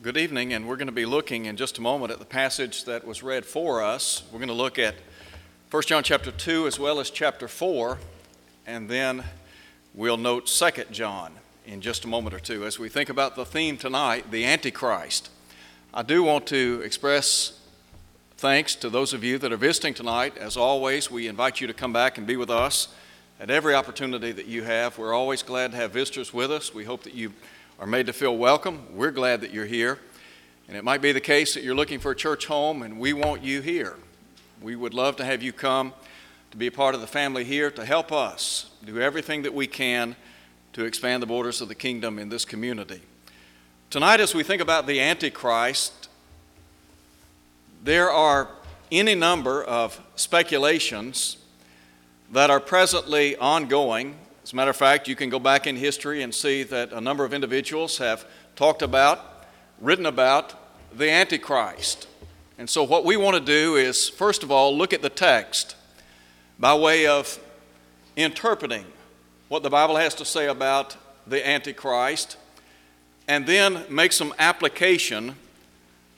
Good evening, and we're going to be looking in just a moment at the passage that was read for us. We're going to look at 1 John chapter 2 as well as chapter 4, and then we'll note 2 John in just a moment or two as we think about the theme tonight, the Antichrist. I do want to express thanks to those of you that are visiting tonight. As always, we invite you to come back and be with us at every opportunity that you have. We're always glad to have visitors with us. We hope that you are made to feel welcome. We're glad that you're here. And it might be the case that you're looking for a church home, and we want you here. We would love to have you come to be a part of the family here to help us do everything that we can to expand the borders of the kingdom in this community. Tonight, as we think about the Antichrist, there are any number of speculations that are presently ongoing as a matter of fact, you can go back in history and see that a number of individuals have talked about, written about the Antichrist. And so, what we want to do is, first of all, look at the text by way of interpreting what the Bible has to say about the Antichrist, and then make some application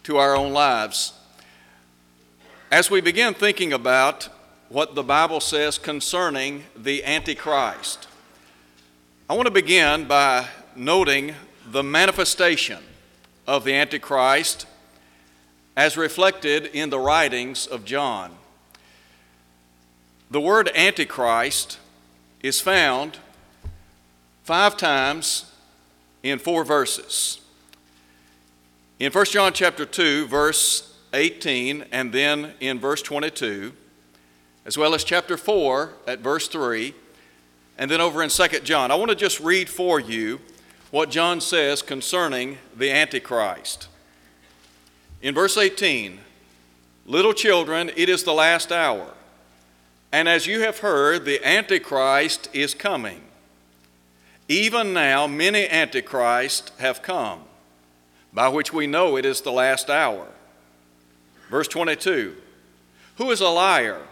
to our own lives. As we begin thinking about what the Bible says concerning the Antichrist, I want to begin by noting the manifestation of the Antichrist as reflected in the writings of John. The word Antichrist is found five times in four verses. In 1 John chapter 2, verse 18, and then in verse 22, as well as chapter 4 at verse 3, and then over in 2 John. I want to just read for you what John says concerning the Antichrist. In verse 18, Little children, it is the last hour. And as you have heard, the Antichrist is coming. Even now, many Antichrists have come, by which we know it is the last hour. Verse 22 Who is a liar?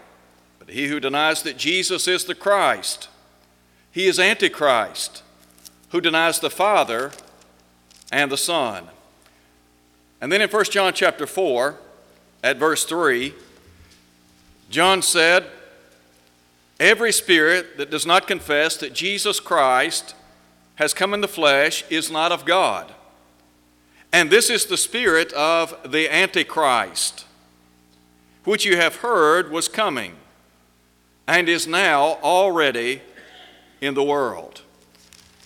But he who denies that Jesus is the Christ. He is Antichrist, who denies the Father and the Son. And then in 1 John chapter 4, at verse 3, John said, Every spirit that does not confess that Jesus Christ has come in the flesh is not of God. And this is the spirit of the Antichrist, which you have heard was coming and is now already in the world.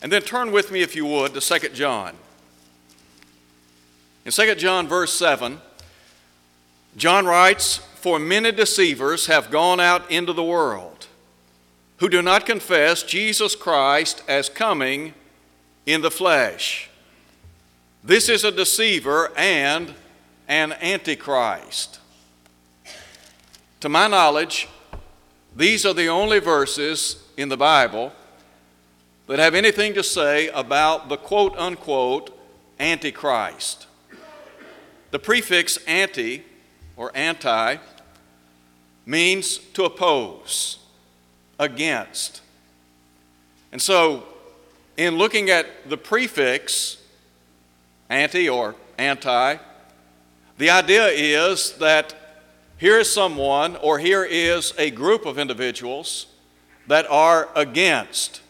And then turn with me, if you would, to 2 John. In 2 John, verse 7, John writes, For many deceivers have gone out into the world who do not confess Jesus Christ as coming in the flesh. This is a deceiver and an antichrist. To my knowledge, these are the only verses in the Bible that have anything to say about the quote unquote Antichrist. The prefix anti or anti means to oppose, against. And so, in looking at the prefix anti or anti, the idea is that here is someone or here is a group of individuals that are against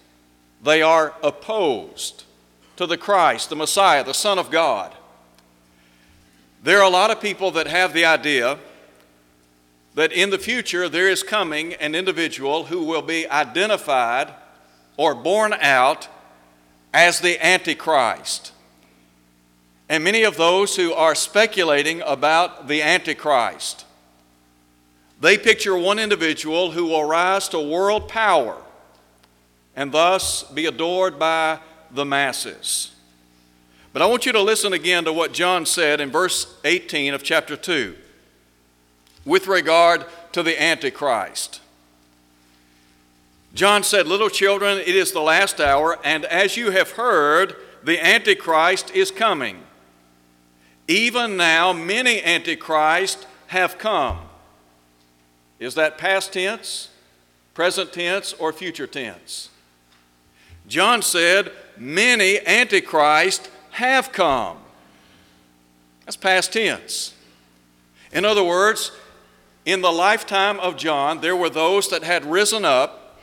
they are opposed to the Christ, the Messiah, the Son of God. There are a lot of people that have the idea that in the future there is coming an individual who will be identified or born out as the Antichrist. And many of those who are speculating about the Antichrist, they picture one individual who will rise to world power and thus be adored by the masses. But I want you to listen again to what John said in verse 18 of chapter 2 with regard to the Antichrist. John said, Little children, it is the last hour, and as you have heard, the Antichrist is coming. Even now, many Antichrists have come. Is that past tense, present tense, or future tense? John said, Many antichrists have come. That's past tense. In other words, in the lifetime of John, there were those that had risen up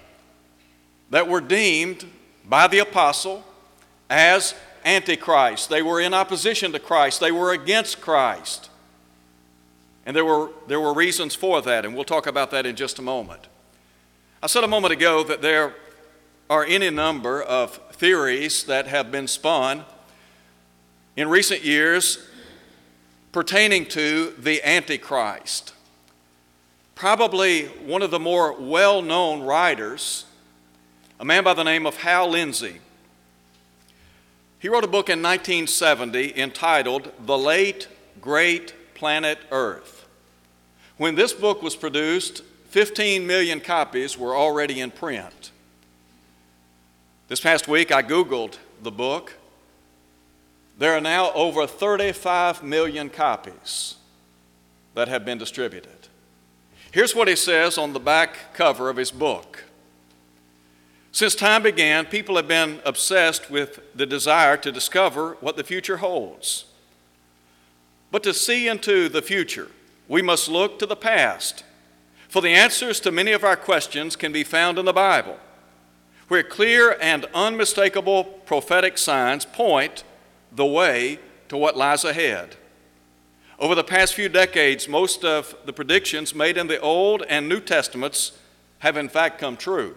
that were deemed by the apostle as antichrist. They were in opposition to Christ, they were against Christ. And there were, there were reasons for that, and we'll talk about that in just a moment. I said a moment ago that there are any number of theories that have been spun in recent years pertaining to the Antichrist. Probably one of the more well known writers, a man by the name of Hal Lindsey. He wrote a book in 1970 entitled The Late Great Planet Earth. When this book was produced, 15 million copies were already in print. This past week, I Googled the book. There are now over 35 million copies that have been distributed. Here's what he says on the back cover of his book. Since time began, people have been obsessed with the desire to discover what the future holds. But to see into the future, we must look to the past for the answers to many of our questions can be found in the Bible, where clear and unmistakable prophetic signs point the way to what lies ahead. Over the past few decades, most of the predictions made in the Old and New Testaments have in fact come true.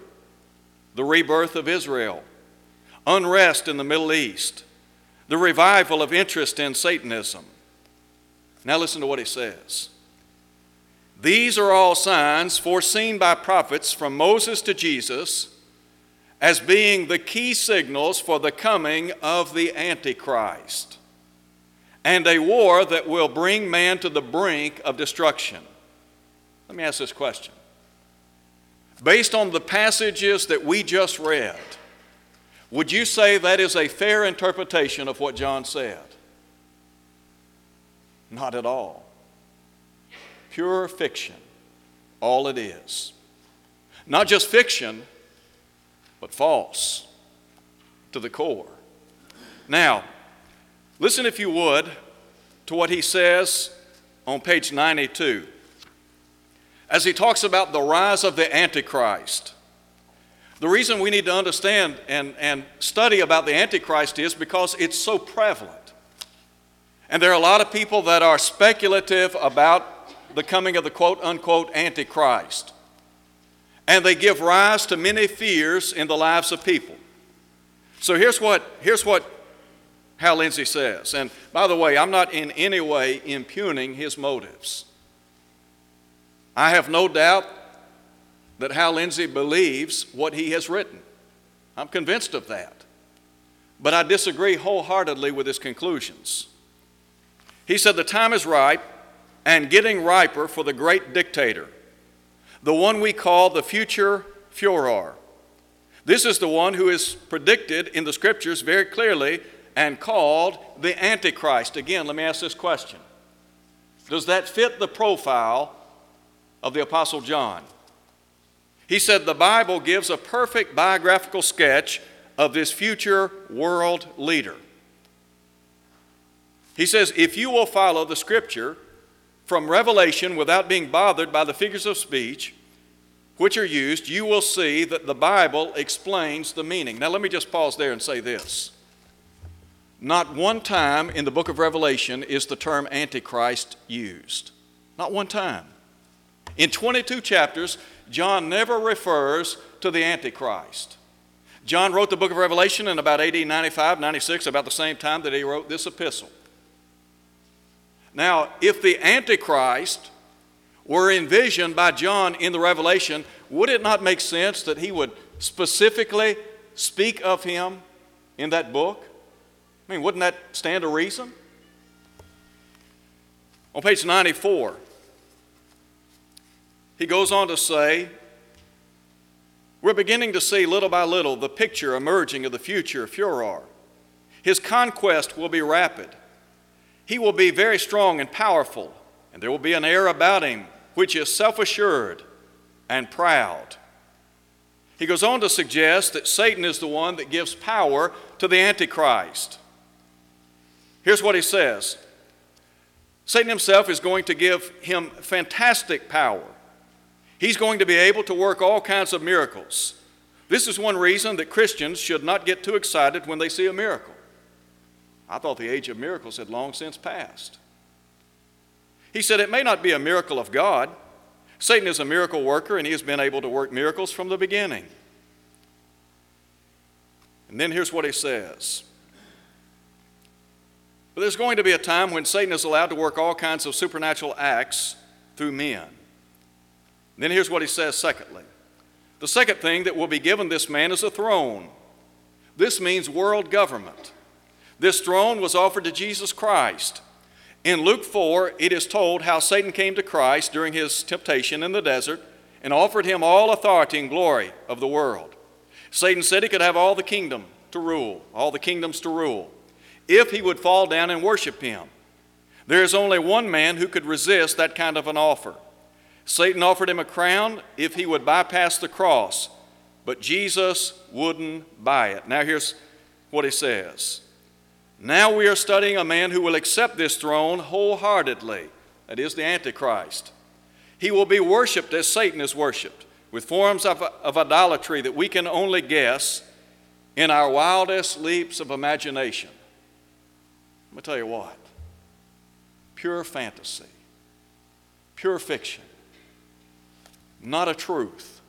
The rebirth of Israel, unrest in the Middle East, the revival of interest in Satanism. Now, listen to what he says. These are all signs foreseen by prophets from Moses to Jesus as being the key signals for the coming of the Antichrist and a war that will bring man to the brink of destruction. Let me ask this question. Based on the passages that we just read, would you say that is a fair interpretation of what John said? Not at all pure fiction, all it is. Not just fiction, but false to the core. Now, listen if you would to what he says on page 92 as he talks about the rise of the Antichrist. The reason we need to understand and, and study about the Antichrist is because it's so prevalent. And there are a lot of people that are speculative about the coming of the quote unquote Antichrist. And they give rise to many fears in the lives of people. So here's what, here's what Hal Lindsey says. And by the way, I'm not in any way impugning his motives. I have no doubt that Hal Lindsey believes what he has written. I'm convinced of that. But I disagree wholeheartedly with his conclusions. He said the time is ripe and getting riper for the great dictator, the one we call the future Fuhrer. This is the one who is predicted in the scriptures very clearly and called the Antichrist. Again, let me ask this question Does that fit the profile of the Apostle John? He said the Bible gives a perfect biographical sketch of this future world leader. He says, if you will follow the scripture, from Revelation without being bothered by the figures of speech which are used, you will see that the Bible explains the meaning. Now, let me just pause there and say this. Not one time in the book of Revelation is the term Antichrist used. Not one time. In 22 chapters, John never refers to the Antichrist. John wrote the book of Revelation in about AD 95, 96, about the same time that he wrote this epistle. Now, if the Antichrist were envisioned by John in the Revelation, would it not make sense that he would specifically speak of him in that book? I mean, wouldn't that stand to reason? On page 94, he goes on to say, We're beginning to see little by little the picture emerging of the future Fuhrer. His conquest will be rapid. He will be very strong and powerful, and there will be an air about him which is self assured and proud. He goes on to suggest that Satan is the one that gives power to the Antichrist. Here's what he says Satan himself is going to give him fantastic power. He's going to be able to work all kinds of miracles. This is one reason that Christians should not get too excited when they see a miracle. I thought the age of miracles had long since passed. He said it may not be a miracle of God. Satan is a miracle worker and he has been able to work miracles from the beginning. And then here's what he says. But there's going to be a time when Satan is allowed to work all kinds of supernatural acts through men. And then here's what he says secondly. The second thing that will be given this man is a throne. This means world government. This throne was offered to Jesus Christ. In Luke 4, it is told how Satan came to Christ during his temptation in the desert and offered him all authority and glory of the world. Satan said he could have all the kingdom to rule, all the kingdoms to rule, if he would fall down and worship him. There is only one man who could resist that kind of an offer. Satan offered him a crown if he would bypass the cross, but Jesus wouldn't buy it. Now, here's what he says now we are studying a man who will accept this throne wholeheartedly. That is the Antichrist. He will be worshiped as Satan is worshiped, with forms of, of idolatry that we can only guess in our wildest leaps of imagination. I'm going to tell you what pure fantasy, pure fiction, not a truth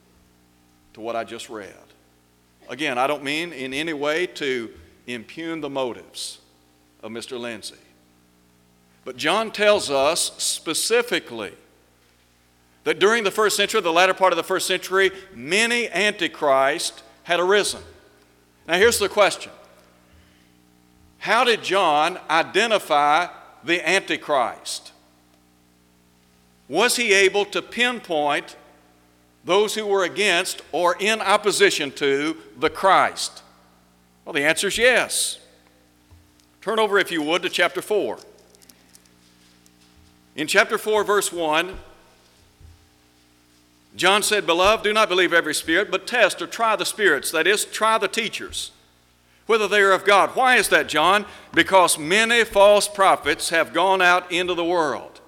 to what I just read. Again, I don't mean in any way to impugn the motives of Mr. Lindsey. But John tells us specifically that during the first century, the latter part of the first century, many antichrists had arisen. Now, here's the question How did John identify the Antichrist? Was he able to pinpoint those who were against or in opposition to the Christ? Well, the answer is yes. Turn over, if you would, to chapter 4. In chapter 4, verse 1, John said, Beloved, do not believe every spirit, but test or try the spirits, that is, try the teachers, whether they are of God. Why is that, John? Because many false prophets have gone out into the world.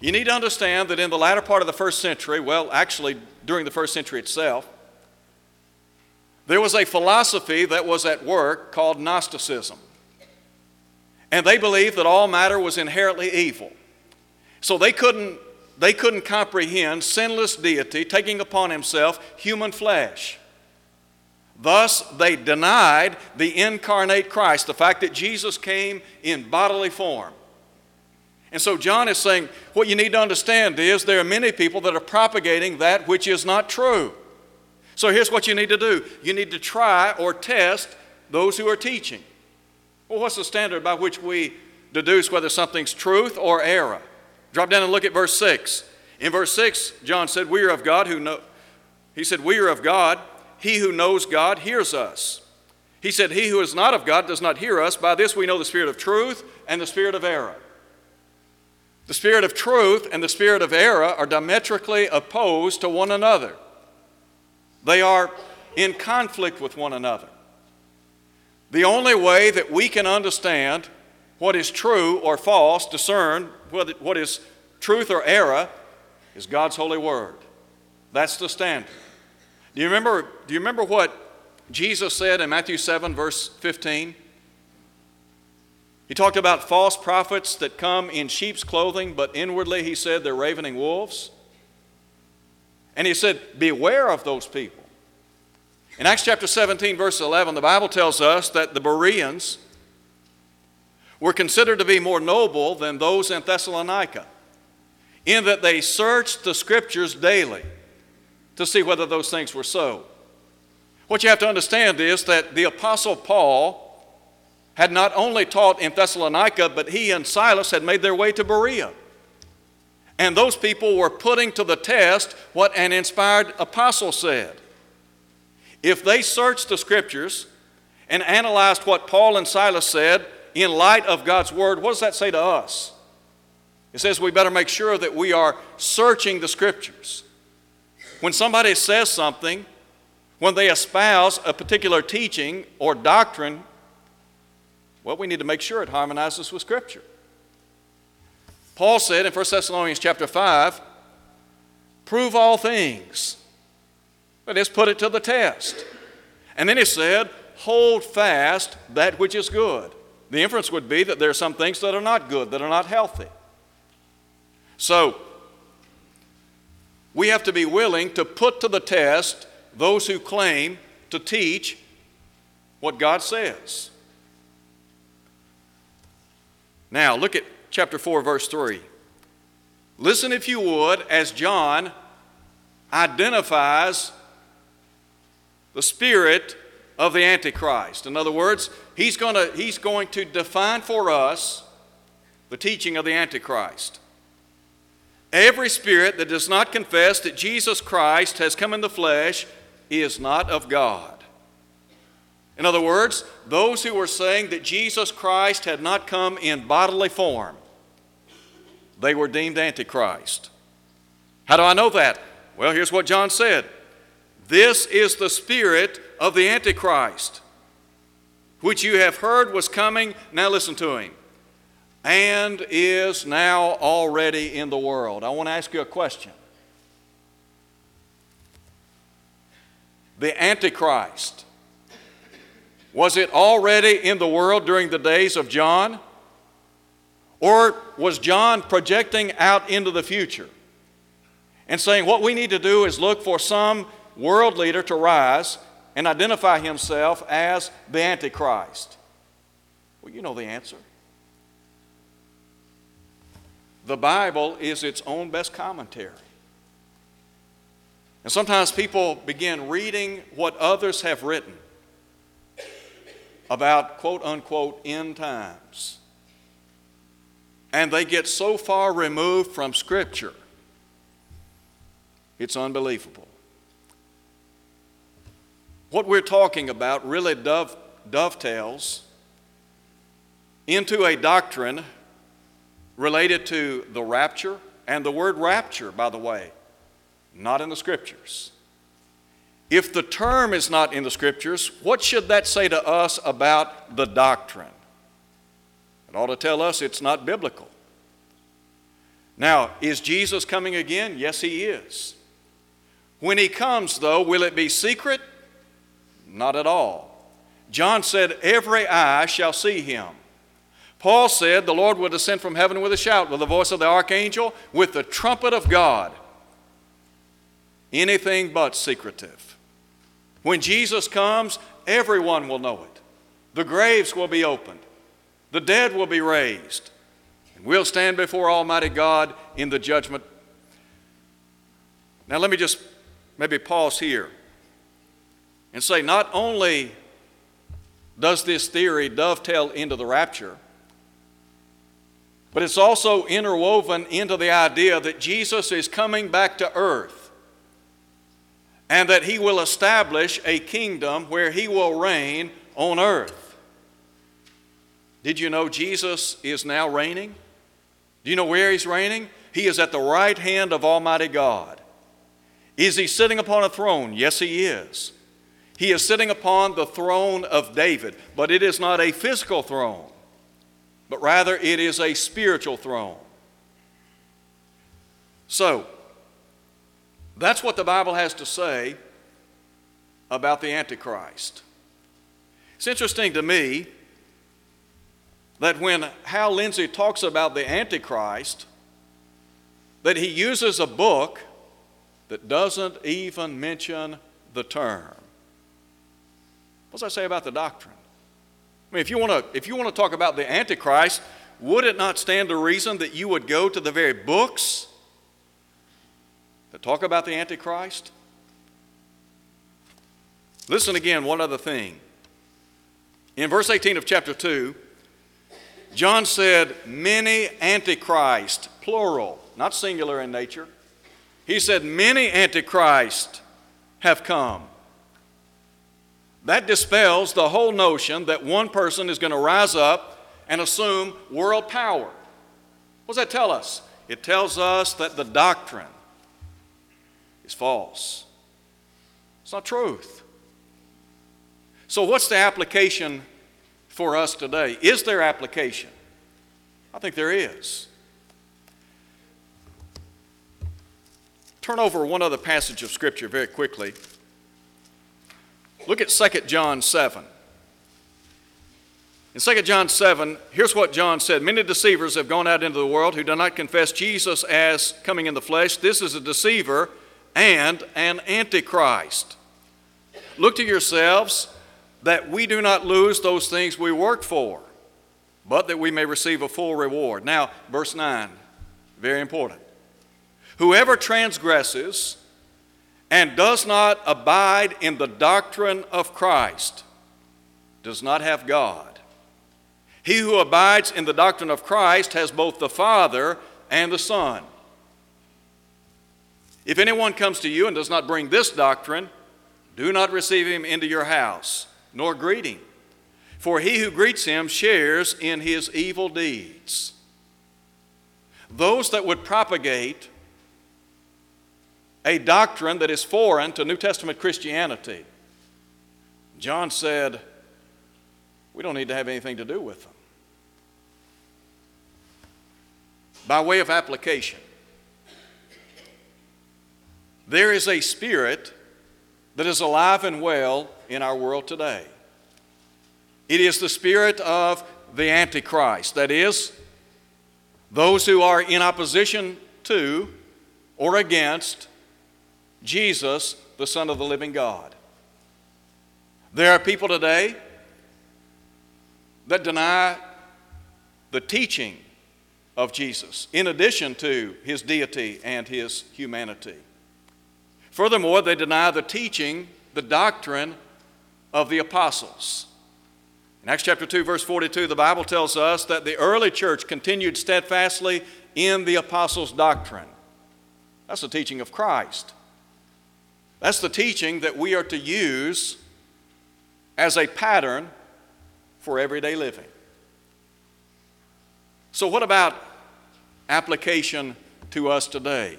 You need to understand that in the latter part of the first century, well, actually during the first century itself, there was a philosophy that was at work called Gnosticism. And they believed that all matter was inherently evil. So they couldn't, they couldn't comprehend sinless deity taking upon himself human flesh. Thus, they denied the incarnate Christ, the fact that Jesus came in bodily form. And so, John is saying what you need to understand is there are many people that are propagating that which is not true. So, here's what you need to do you need to try or test those who are teaching. Well, what's the standard by which we deduce whether something's truth or error? Drop down and look at verse 6. In verse 6, John said, We are of God who know. He said, We are of God. He who knows God hears us. He said, He who is not of God does not hear us. By this we know the spirit of truth and the spirit of error. The spirit of truth and the spirit of error are diametrically opposed to one another, they are in conflict with one another. The only way that we can understand what is true or false, discern what is truth or error, is God's holy word. That's the standard. Do you remember, do you remember what Jesus said in Matthew 7, verse 15? He talked about false prophets that come in sheep's clothing, but inwardly, he said, they're ravening wolves. And he said, Beware of those people. In Acts chapter 17, verse 11, the Bible tells us that the Bereans were considered to be more noble than those in Thessalonica, in that they searched the scriptures daily to see whether those things were so. What you have to understand is that the Apostle Paul had not only taught in Thessalonica, but he and Silas had made their way to Berea. And those people were putting to the test what an inspired apostle said. If they searched the scriptures and analyzed what Paul and Silas said in light of God's word, what does that say to us? It says we better make sure that we are searching the scriptures. When somebody says something, when they espouse a particular teaching or doctrine, well, we need to make sure it harmonizes with Scripture. Paul said in 1 Thessalonians chapter 5, prove all things. Let's put it to the test. And then he said, hold fast that which is good. The inference would be that there are some things that are not good, that are not healthy. So, we have to be willing to put to the test those who claim to teach what God says. Now, look at chapter 4, verse 3. Listen, if you would, as John identifies the spirit of the Antichrist. In other words, he's, gonna, he's going to define for us the teaching of the Antichrist. Every spirit that does not confess that Jesus Christ has come in the flesh is not of God. In other words, those who were saying that Jesus Christ had not come in bodily form, they were deemed Antichrist. How do I know that? Well, here's what John said This is the spirit of the Antichrist, which you have heard was coming. Now listen to him. And is now already in the world. I want to ask you a question. The Antichrist was it already in the world during the days of John? Or was John projecting out into the future and saying, what we need to do is look for some world leader to rise and identify himself as the Antichrist? Well, you know the answer. The Bible is its own best commentary. And sometimes people begin reading what others have written about quote unquote end times. And they get so far removed from Scripture, it's unbelievable. What we're talking about really dove, dovetails into a doctrine related to the rapture, and the word rapture, by the way, not in the Scriptures. If the term is not in the scriptures, what should that say to us about the doctrine? It ought to tell us it's not biblical. Now, is Jesus coming again? Yes, he is. When he comes, though, will it be secret? Not at all. John said, Every eye shall see him. Paul said, The Lord will descend from heaven with a shout, with the voice of the archangel, with the trumpet of God. Anything but secretive. When Jesus comes, everyone will know it. The graves will be opened, the dead will be raised, and we'll stand before Almighty God in the judgment. Now, let me just maybe pause here and say not only does this theory dovetail into the rapture, but it's also interwoven into the idea that Jesus is coming back to earth and that he will establish a kingdom where he will reign on earth. Did you know Jesus is now reigning? Do you know where he's reigning? He is at the right hand of Almighty God. Is he sitting upon a throne? Yes, he is. He is sitting upon the throne of David, but it is not a physical throne, but rather it is a spiritual throne. So, that's what the Bible has to say about the Antichrist. It's interesting to me that when Hal Lindsey talks about the Antichrist, that he uses a book that doesn't even mention the term. What does that say about the doctrine? I mean, if you want to, if you want to talk about the Antichrist, would it not stand to reason that you would go to the very books that talk about the Antichrist? Listen again, one other thing. In verse 18 of chapter 2, John said, Many Antichrist, plural, not singular in nature. He said, Many Antichrist have come. That dispels the whole notion that one person is going to rise up and assume world power. What does that tell us? It tells us that the doctrine is false, it's not truth. So, what's the application for us today? Is there application? I think there is. Turn over one other passage of Scripture very quickly. Look at 2 John 7. In 2 John 7, here's what John said Many deceivers have gone out into the world who do not confess Jesus as coming in the flesh. This is a deceiver and an antichrist. Look to yourselves that we do not lose those things we work for, but that we may receive a full reward. Now, verse 9, very important. Whoever transgresses and does not abide in the doctrine of Christ does not have God. He who abides in the doctrine of Christ has both the Father and the Son. If anyone comes to you and does not bring this doctrine, do not receive him into your house, nor greet him. For he who greets him shares in his evil deeds. Those that would propagate a doctrine that is foreign to New Testament Christianity, John said, we don't need to have anything to do with them. By way of application, there is a spirit that is alive and well in our world today. It is the spirit of the Antichrist, that is, those who are in opposition to or against Jesus, the Son of the living God. There are people today that deny the teaching of Jesus, in addition to his deity and his humanity. Furthermore, they deny the teaching, the doctrine of the apostles. In Acts chapter 2, verse 42, the Bible tells us that the early church continued steadfastly in the apostles' doctrine. That's the teaching of Christ. That's the teaching that we are to use as a pattern for everyday living. So, what about application to us today?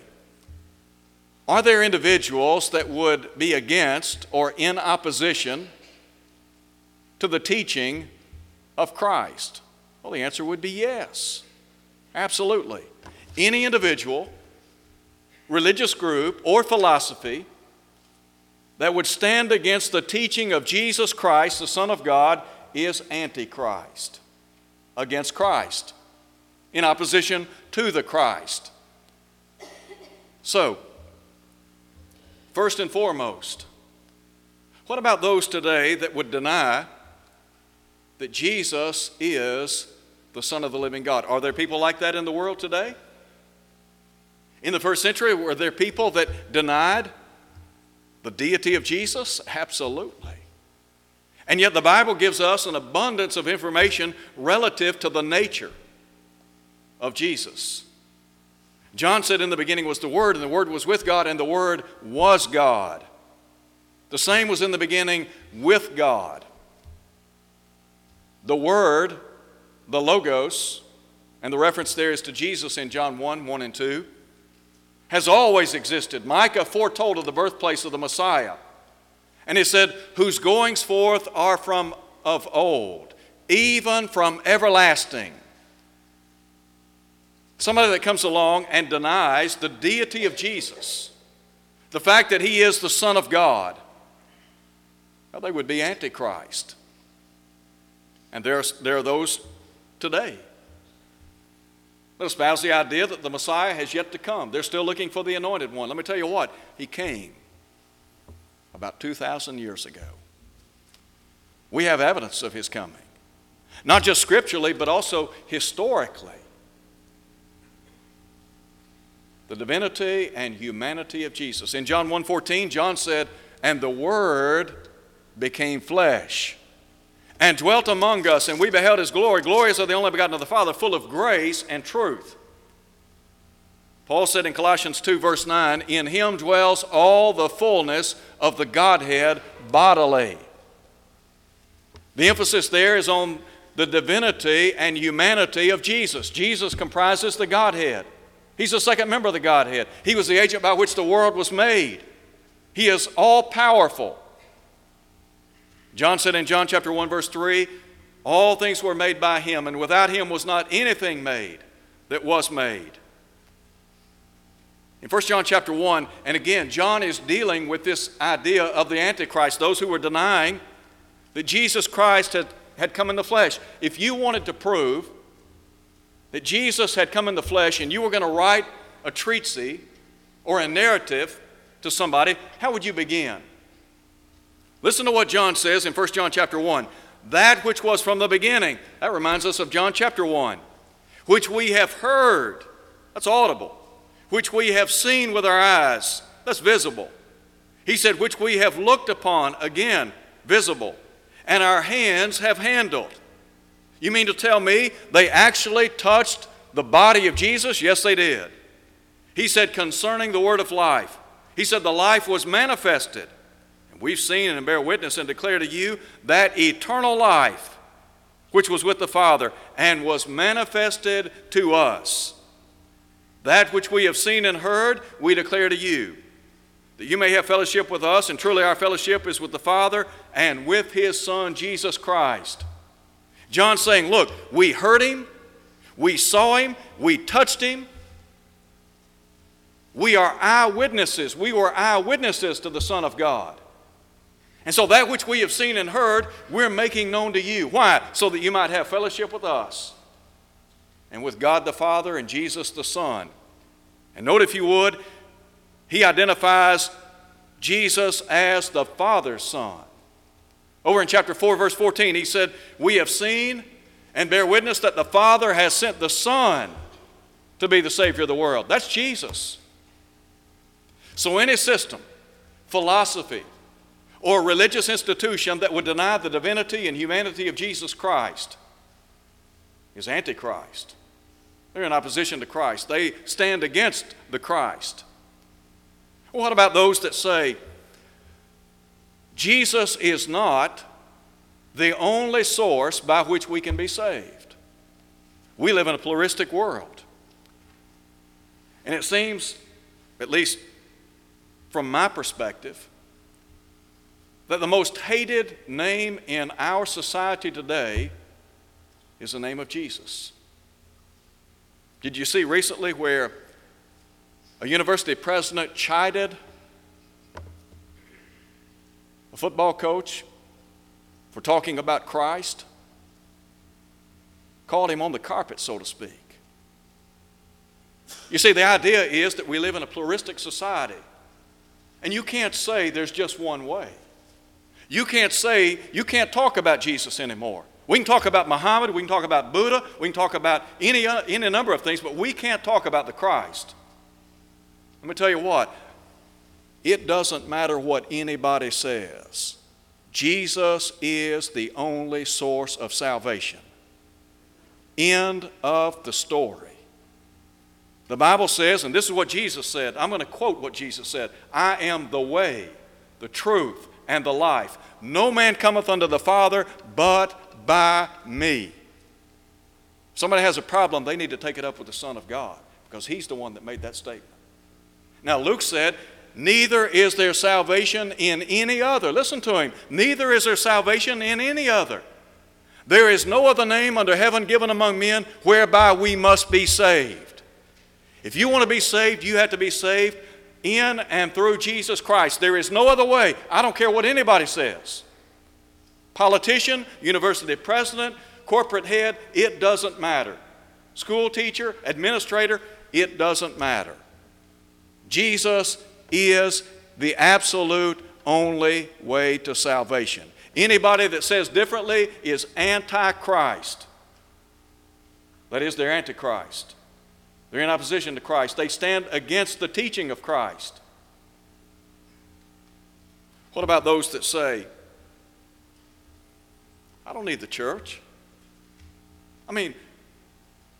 Are there individuals that would be against or in opposition to the teaching of Christ? Well, the answer would be yes. Absolutely. Any individual, religious group, or philosophy that would stand against the teaching of Jesus Christ, the Son of God, is Antichrist, against Christ, in opposition to the Christ. So, first and foremost, what about those today that would deny that Jesus is the Son of the living God? Are there people like that in the world today? In the first century, were there people that denied the deity of Jesus? Absolutely. And yet, the Bible gives us an abundance of information relative to the nature of Jesus. John said, In the beginning was the Word, and the Word was with God, and the Word was God. The same was in the beginning with God. The Word, the Logos, and the reference there is to Jesus in John 1 1 and 2, has always existed. Micah foretold of the birthplace of the Messiah. And he said, Whose goings forth are from of old, even from everlasting. Somebody that comes along and denies the deity of Jesus, the fact that he is the Son of God, well, they would be Antichrist. And there are, there are those today that espouse the idea that the Messiah has yet to come. They're still looking for the anointed one. Let me tell you what, he came about 2,000 years ago. We have evidence of his coming, not just scripturally, but also historically. The divinity and humanity of Jesus. In John 1:14, John said, "And the word became flesh and dwelt among us, and we beheld his glory, glorious of the only begotten of the Father, full of grace and truth." Paul said in Colossians 2, verse 9, In him dwells all the fullness of the Godhead bodily. The emphasis there is on the divinity and humanity of Jesus. Jesus comprises the Godhead. He's the second member of the Godhead. He was the agent by which the world was made. He is all powerful. John said in John chapter 1 verse 3, all things were made by him and without him was not anything made that was made. In 1 John chapter 1, and again, John is dealing with this idea of the Antichrist, those who were denying that Jesus Christ had, had come in the flesh. If you wanted to prove that Jesus had come in the flesh and you were going to write a treatise or a narrative to somebody, how would you begin? Listen to what John says in 1 John chapter 1. That which was from the beginning. That reminds us of John chapter 1. Which we have heard. That's audible which we have seen with our eyes. That's visible. He said, which we have looked upon, again, visible, and our hands have handled. You mean to tell me they actually touched the body of Jesus? Yes, they did. He said, concerning the word of life, he said, the life was manifested. We've seen and bear witness and declare to you that eternal life, which was with the Father, and was manifested to us. That which we have seen and heard, we declare to you, that you may have fellowship with us, and truly our fellowship is with the Father and with His Son, Jesus Christ. John's saying, Look, we heard Him, we saw Him, we touched Him. We are eyewitnesses. We were eyewitnesses to the Son of God. And so that which we have seen and heard, we're making known to you. Why? So that you might have fellowship with us and with God the Father and Jesus the Son. And note, if you would, he identifies Jesus as the Father's Son. Over in chapter 4, verse 14, he said, We have seen and bear witness that the Father has sent the Son to be the Savior of the world. That's Jesus. So, any system, philosophy, or a religious institution that would deny the divinity and humanity of Jesus Christ is Antichrist. They're in opposition to Christ. They stand against the Christ. What about those that say, Jesus is not the only source by which we can be saved? We live in a pluralistic world. And it seems, at least from my perspective, that the most hated name in our society today is the name of Jesus. Did you see recently where a university president chided a football coach for talking about Christ? Called him on the carpet, so to speak. You see, the idea is that we live in a pluralistic society. And you can't say there's just one way. You can't say, you can't talk about Jesus anymore. We can talk about Muhammad, we can talk about Buddha, we can talk about any, uh, any number of things, but we can't talk about the Christ. Let me tell you what, it doesn't matter what anybody says. Jesus is the only source of salvation. End of the story. The Bible says, and this is what Jesus said, I'm going to quote what Jesus said I am the way, the truth, and the life. No man cometh unto the Father but by me. Somebody has a problem, they need to take it up with the Son of God because He's the one that made that statement. Now, Luke said, Neither is there salvation in any other. Listen to him. Neither is there salvation in any other. There is no other name under heaven given among men whereby we must be saved. If you want to be saved, you have to be saved in and through Jesus Christ. There is no other way. I don't care what anybody says. Politician, university president, corporate head, it doesn't matter. School teacher, administrator, it doesn't matter. Jesus is the absolute only way to salvation. Anybody that says differently is antichrist. That is, they're antichrist. They're in opposition to Christ. They stand against the teaching of Christ. What about those that say, I don't need the church. I mean,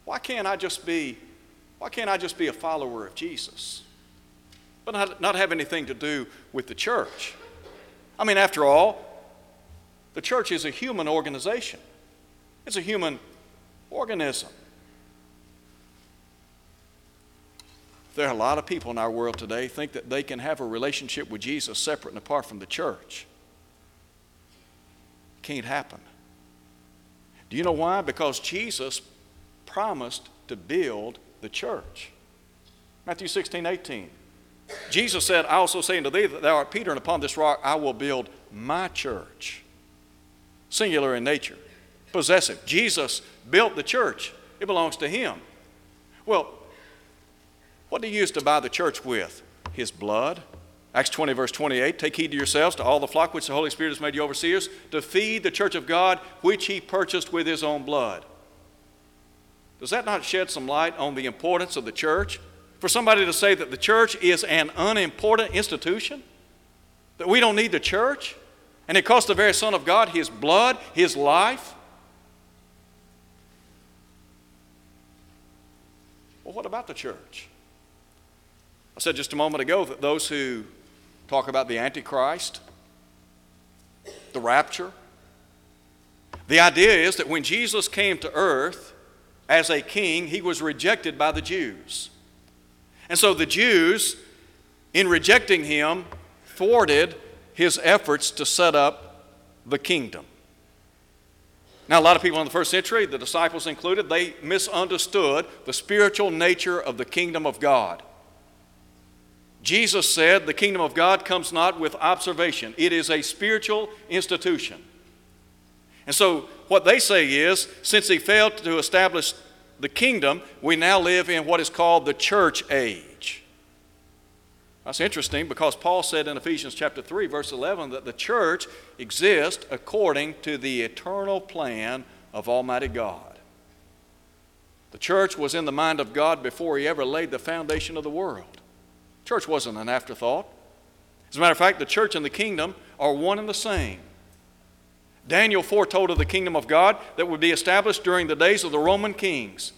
why can't I just be why can't I just be a follower of Jesus? But not, not have anything to do with the church. I mean, after all, the church is a human organization. It's a human organism. There are a lot of people in our world today think that they can have a relationship with Jesus separate and apart from the church. Can't happen. Do you know why? Because Jesus promised to build the church. Matthew 16, 18. Jesus said, I also say unto thee that thou art Peter, and upon this rock I will build my church. Singular in nature, possessive. Jesus built the church, it belongs to him. Well, what did he use to buy the church with? His blood. Acts 20, verse 28 Take heed to yourselves, to all the flock which the Holy Spirit has made you overseers, to feed the church of God, which he purchased with his own blood. Does that not shed some light on the importance of the church? For somebody to say that the church is an unimportant institution? That we don't need the church? And it cost the very Son of God his blood, his life? Well, what about the church? I said just a moment ago that those who talk about the Antichrist, the rapture, the idea is that when Jesus came to earth as a king, he was rejected by the Jews. And so the Jews, in rejecting him, thwarted his efforts to set up the kingdom. Now, a lot of people in the first century, the disciples included, they misunderstood the spiritual nature of the kingdom of God. Jesus said the kingdom of God comes not with observation, it is a spiritual institution. And so, what they say is since he failed to establish the kingdom, we now live in what is called the church age. That's interesting because Paul said in Ephesians chapter 3 verse 11 that the church exists according to the eternal plan of Almighty God. The church was in the mind of God before he ever laid the foundation of the world. Church wasn't an afterthought. As a matter of fact, the church and the kingdom are one and the same. Daniel foretold of the kingdom of God that would be established during the days of the Roman kings.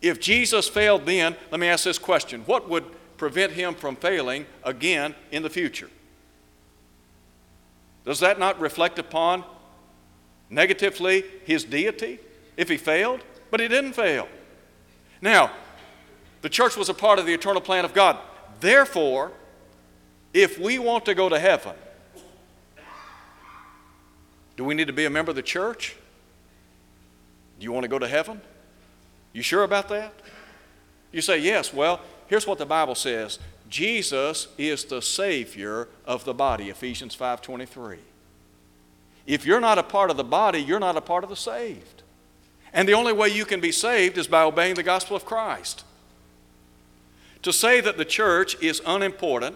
If Jesus failed then, let me ask this question what would prevent him from failing again in the future? Does that not reflect upon negatively his deity if he failed? But he didn't fail. Now, the church was a part of the eternal plan of God. Therefore, if we want to go to heaven, do we need to be a member of the church? Do you want to go to heaven? You sure about that? You say, yes. Well, here's what the Bible says Jesus is the Savior of the body, Ephesians 5.23. If you're not a part of the body, you're not a part of the saved. And the only way you can be saved is by obeying the gospel of Christ. To say that the church is unimportant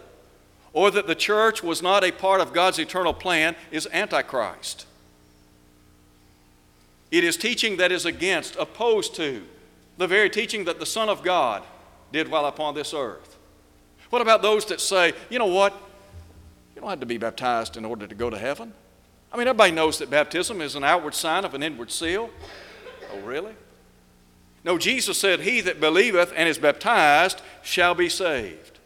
or that the church was not a part of God's eternal plan is antichrist. It is teaching that is against, opposed to, the very teaching that the Son of God did while upon this earth. What about those that say, you know what? You don't have to be baptized in order to go to heaven. I mean, everybody knows that baptism is an outward sign of an inward seal. Oh, really? No, Jesus said, He that believeth and is baptized shall be saved.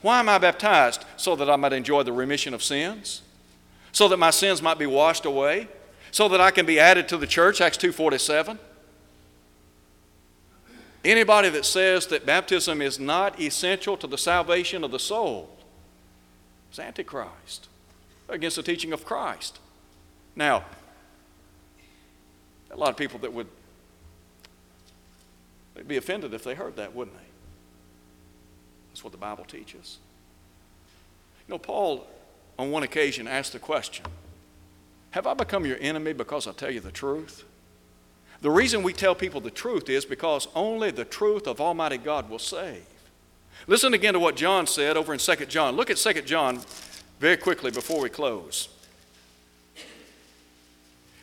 Why am I baptized? So that I might enjoy the remission of sins, so that my sins might be washed away, so that I can be added to the church, Acts 2:47. Anybody that says that baptism is not essential to the salvation of the soul is antichrist, against the teaching of Christ. Now, a lot of people that would they'd be offended if they heard that, wouldn't they? That's what the Bible teaches. You know, Paul on one occasion asked the question have I become your enemy because I tell you the truth? The reason we tell people the truth is because only the truth of Almighty God will save. Listen again to what John said over in 2 John. Look at 2 John very quickly before we close.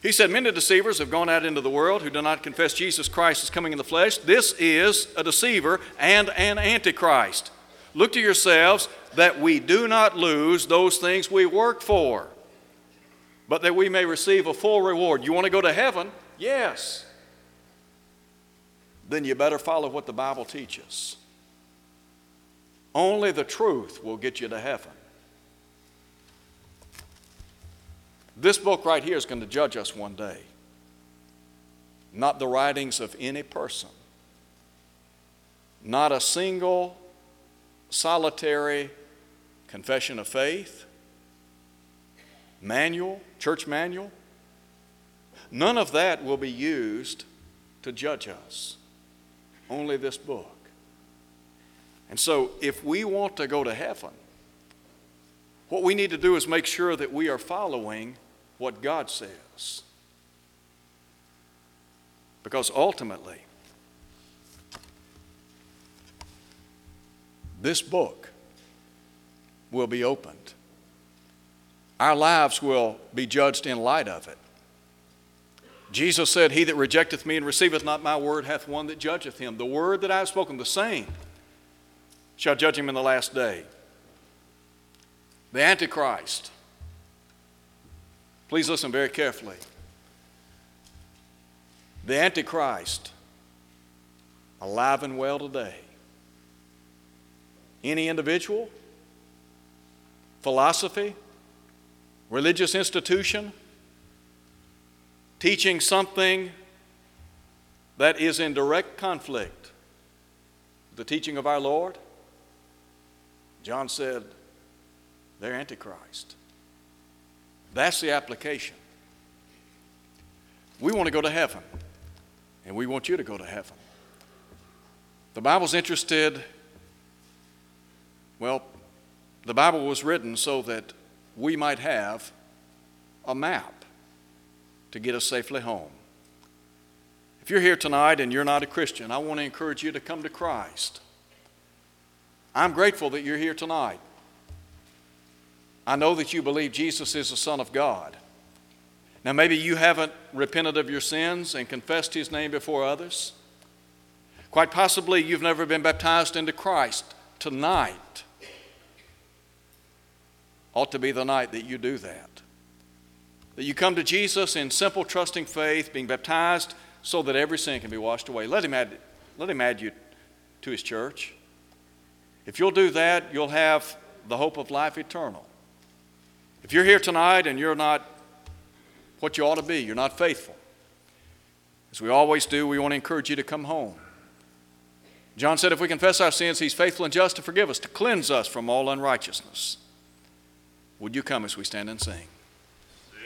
He said, Many deceivers have gone out into the world who do not confess Jesus Christ is coming in the flesh. This is a deceiver and an antichrist. Look to yourselves that we do not lose those things we work for but that we may receive a full reward. You want to go to heaven? Yes. Then you better follow what the Bible teaches. Only the truth will get you to heaven. This book right here is going to judge us one day, not the writings of any person, not a single solitary confession of faith manual, church manual, none of that will be used to judge us. Only this book. And so, if we want to go to heaven, what we need to do is make sure that we are following what God says. Because ultimately, this book will be opened. Our lives will be judged in light of it. Jesus said, He that rejecteth me and receiveth not my word hath one that judgeth him. The word that I have spoken, the same, shall judge him in the last day. The Antichrist. Please listen very carefully. The Antichrist, alive and well today. Any individual, philosophy, religious institution, teaching something that is in direct conflict with the teaching of our Lord, John said, they're Antichrist. That's the application. We want to go to heaven, and we want you to go to heaven. The Bible's interested, well, the Bible was written so that we might have a map to get us safely home. If you're here tonight and you're not a Christian, I want to encourage you to come to Christ. I'm grateful that you're here tonight. I know that you believe Jesus is the Son of God. Now, maybe you haven't repented of your sins and confessed His name before others. Quite possibly, you've never been baptized into Christ. Tonight ought to be the night that you do that. That you come to Jesus in simple, trusting faith, being baptized so that every sin can be washed away. Let Him add, let him add you to His church. If you'll do that, you'll have the hope of life eternal. If you're here tonight and you're not what you ought to be, you're not faithful, as we always do, we want to encourage you to come home. John said, if we confess our sins, He's faithful and just to forgive us, to cleanse us from all unrighteousness. Would you come as we stand and sing?